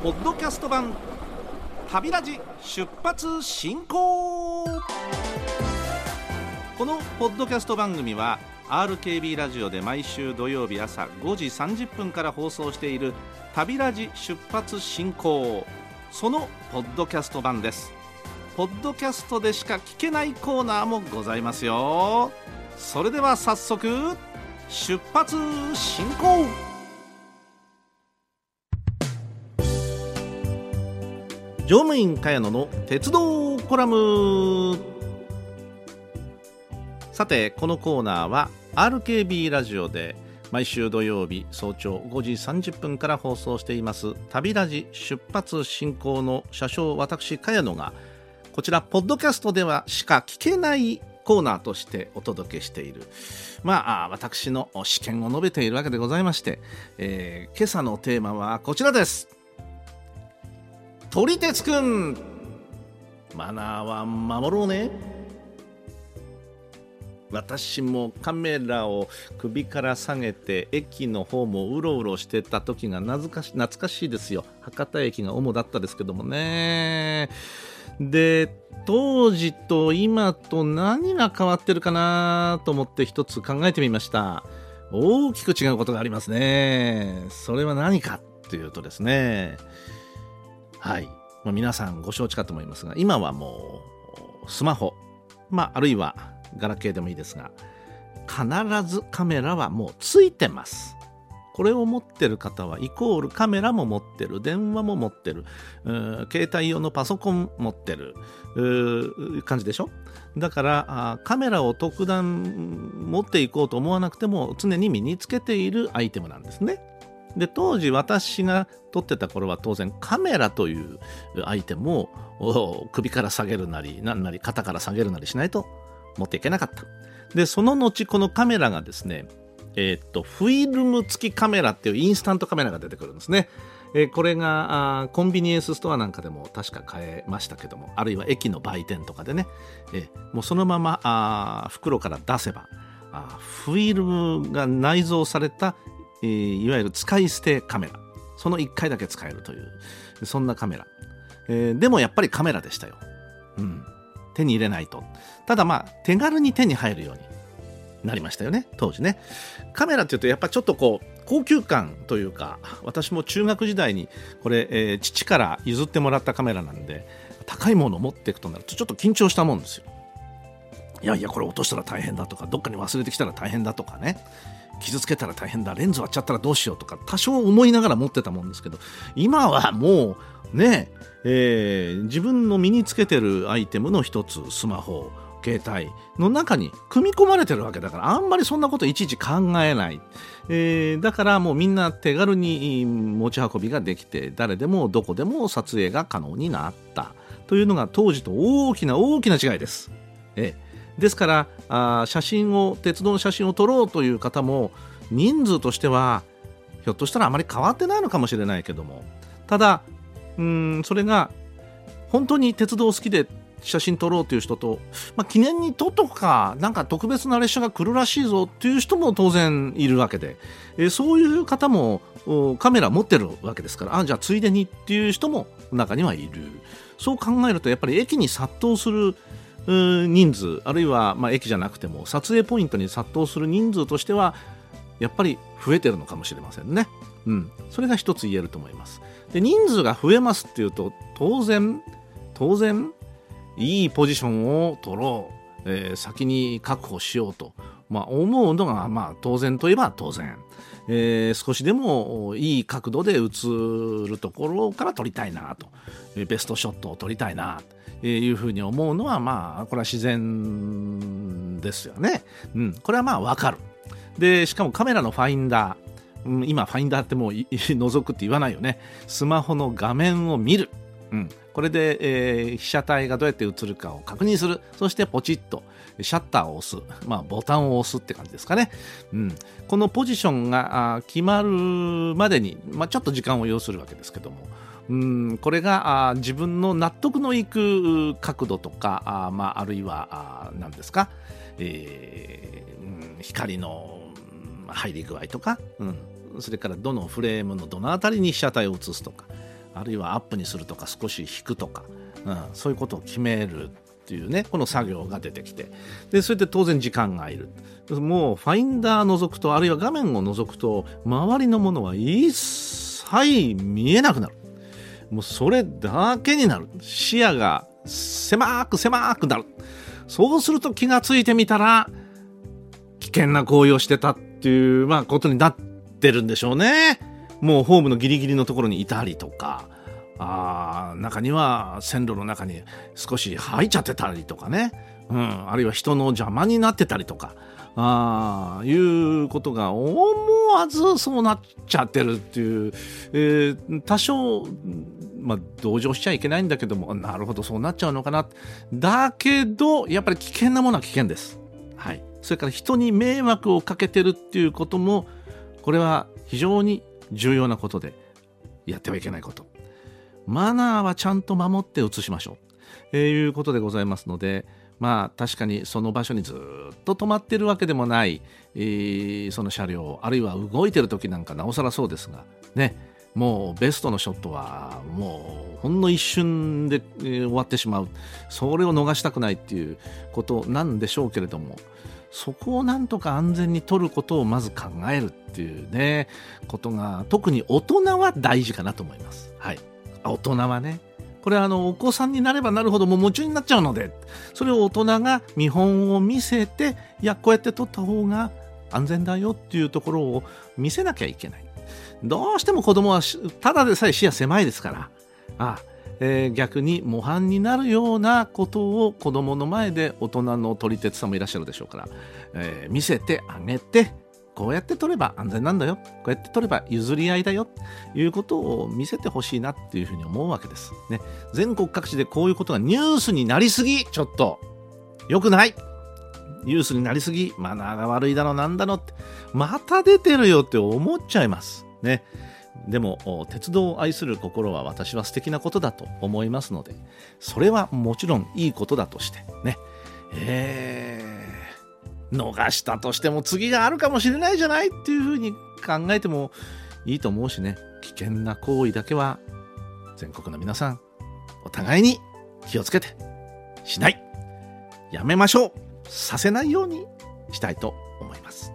ポッドキャスト版旅ラジ出発進行。このポッドキャスト番組は RKB ラジオで毎週土曜日朝5時30分から放送している旅ラジ出発進行。そのポッドキャスト版です。ポッドキャストでしか聞けないコーナーもございますよ。それでは早速出発進行。乗務員茅野の鉄道コラム。さてこのコーナーは RKB ラジオで毎週土曜日早朝5時30分から放送しています。旅ラジ出発進行の車掌私茅野がこちらポッドキャストではしか聞けないコーナーとしてお届けしている。まあ私の試験を述べているわけでございまして、えー、今朝のテーマはこちらです。撮り鉄くん。マナーは守ろうね。私もカメラを首から下げて駅の方もうろうろしてた時が懐かし懐かしいですよ。博多駅が主だったですけどもね。で当時と今と何が変わってるかなと思って一つ考えてみました。大きく違うことがありますね。それは何かっていうとですね。はい、まあ、皆さんご承知かと思いますが今はもうスマホ、まあ、あるいはガラケーでもいいですが必ずカメラはもうついてます。これを持ってる方はイコールカメラも持ってる電話も持ってる携帯用のパソコン持ってる感じでしょ？だからカメラを特段持っていこうと思わなくても常に身につけているアイテムなんですね。で当時私が撮ってた頃は当然カメラというアイテムを首から下げるなり何なり肩から下げるなりしないと持っていけなかった。でその後このカメラがですねえー、っとフィルム付きカメラっていうインスタントカメラが出てくるんですね。えー、これがあコンビニエンスストアなんかでも確か買えましたけどもあるいは駅の売店とかでね、えー、もうそのままあ袋から出せばあフィルムが内蔵されたいわゆる使い捨てカメラ。その1回だけ使えるという。そんなカメラ、えー、でもやっぱりカメラでしたよ、うん、手に入れないと。ただまあ手軽に手に入るようになりましたよね。当時ね。カメラっていうとやっぱちょっとこう高級感というか私も中学時代にこれ、えー、父から譲ってもらったカメラなんで高いものを持っていくとなるとちょっと緊張したもんですよ。いやいやこれ落としたら大変だとかどっかに忘れてきたら大変だとかね。傷つけたら大変だレンズ割っちゃったらどうしようとか多少思いながら持ってたもんですけど今はもうね、えー、自分の身につけてるアイテムの一つスマホ携帯の中に組み込まれてるわけだからあんまりそんなこといちいち考えない、えー、だからもうみんな手軽に持ち運びができて誰でもどこでも撮影が可能になった。というのが当時と大きな大きな違いです。えーですからあ写真を鉄道の写真を撮ろうという方も人数としてはひょっとしたらあまり変わってないのかもしれないけども。ただうんそれが本当に鉄道好きで写真撮ろうという人と、まあ、記念に撮っとくかなんか特別な列車が来るらしいぞっていう人も当然いるわけで、えー、そういう方もカメラ持ってるわけですからあじゃあついでにっていう人も中にはいる。そう考えるとやっぱり駅に殺到する人数あるいはまあ駅じゃなくても撮影ポイントに殺到する人数としてはやっぱり増えてるのかもしれませんね。うん、それが一つ言えると思います。で人数が増えますっていうと当然当然いいポジションを取ろう、えー、先に確保しようと、まあ、思うのが、まあ、当然といえば当然、えー、少しでもいい角度で映るところから撮りたいなと。ベストショットを撮りたいな。というふうに思うのはまあこれは自然ですよね。うん、これはまあわかる。でしかもカメラのファインダー、うん、今ファインダーってもう覗くって言わないよね。スマホの画面を見る。うん、これで、えー、被写体がどうやって映るかを確認する。そしてポチッとシャッターを押す。まあ、ボタンを押すって感じですかね。うん、このポジションが決まるまでに、まあ、ちょっと時間を要するわけですけども、うんこれがあ自分の納得のいく角度とかあ,、まあ、あるいは何ですか、えー、うん、光の入り具合とか、うん、それからどのフレームのどの辺りに被写体を映すとかあるいはアップにするとか少し引くとか、うん、そういうことを決めるっていうねこの作業が出てきてでそれで当然時間がいる。もうファインダー覗くとあるいは画面を覗くと周りのものは一切見えなくなる。もうそれだけになる。視野が狭く狭くなる。そうすると気がついてみたら危険な行為をしてたっていう、まあ、ことになってるんでしょうね。もうホームのギリギリのところにいたりとか、あ中には線路の中に少し入っちゃってたりとかね、うん、あるいは人の邪魔になってたりとか、あいうことが思わずそうなっちゃってるっていう、えー、多少、まあ、同情しちゃいけないんだけども、なるほど、そうなっちゃうのかな。だけど、やっぱり危険なものは危険です。はい。それから人に迷惑をかけてるっていうことも、これは非常に重要なことで、やってはいけないこと。マナーはちゃんと守って移しましょう。えー、いうことでございますので、まあ確かにその場所にずっと止まってるわけでもない、えー、その車両、あるいは動いてる時なんかなおさらそうですが、ね、もうベストのショットはもうほんの一瞬で、えー、終わってしまう。それを逃したくないっていうことなんでしょうけれども、そこをなんとか安全に取ることをまず考えるっていうね、ことが、特に大人は大事かなと思います。はい。大人はね。これはあの、お子さんになればなるほどもう夢中になっちゃうので、それを大人が見本を見せて、いや、こうやって取った方が安全だよっていうところを見せなきゃいけない。どうしても子供はただでさえ視野狭いですから、あえー、逆に模範になるようなことを子供の前で大人の撮り鉄さんもいらっしゃるでしょうから、えー、見せてあげてこうやって撮れば安全なんだよ。こうやって撮れば譲り合いだよ。ということを見せてほしいなっていうふうに思うわけです、ね、全国各地でこういうことがニュースになりすぎ。ちょっと良くない。ニュースになりすぎ。マナーが悪いだろなんだのって。また出てるよって思っちゃいます。ね。でも鉄道を愛する心は私は素敵なことだと思いますので。それはもちろんいいことだとして。ね。えー、逃したとしても次があるかもしれないじゃないっていうふうに考えてもいいと思うしね。危険な行為だけは全国の皆さんお互いに気をつけてしない。やめましょう。させないようにしたいと思います。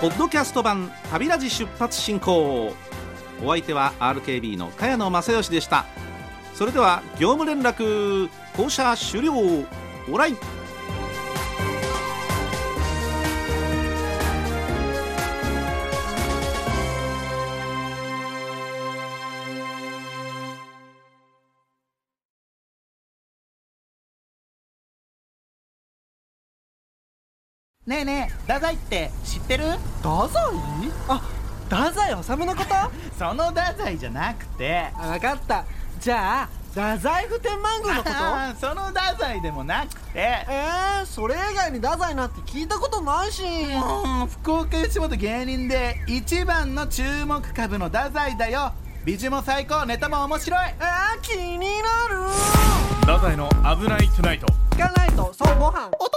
ポッドキャスト版旅ラジ出発進行。お相手は RKB の茅野正義でした。それでは業務連絡降車終了。オライ。ねえねえ太宰って知ってる？太宰？あ太宰治のこと？その太宰じゃなくて。分かった。じゃあ太宰府天満宮のこと？その太宰でもなくて。えー、それ以外に太宰なんて聞いたことないし。もう福岡吉本芸人で一番の注目株の太宰だよ。美女も最高ネタも面白い。えー、気になる。太宰の「危ないトゥナイト」聞かないと。そうご飯。音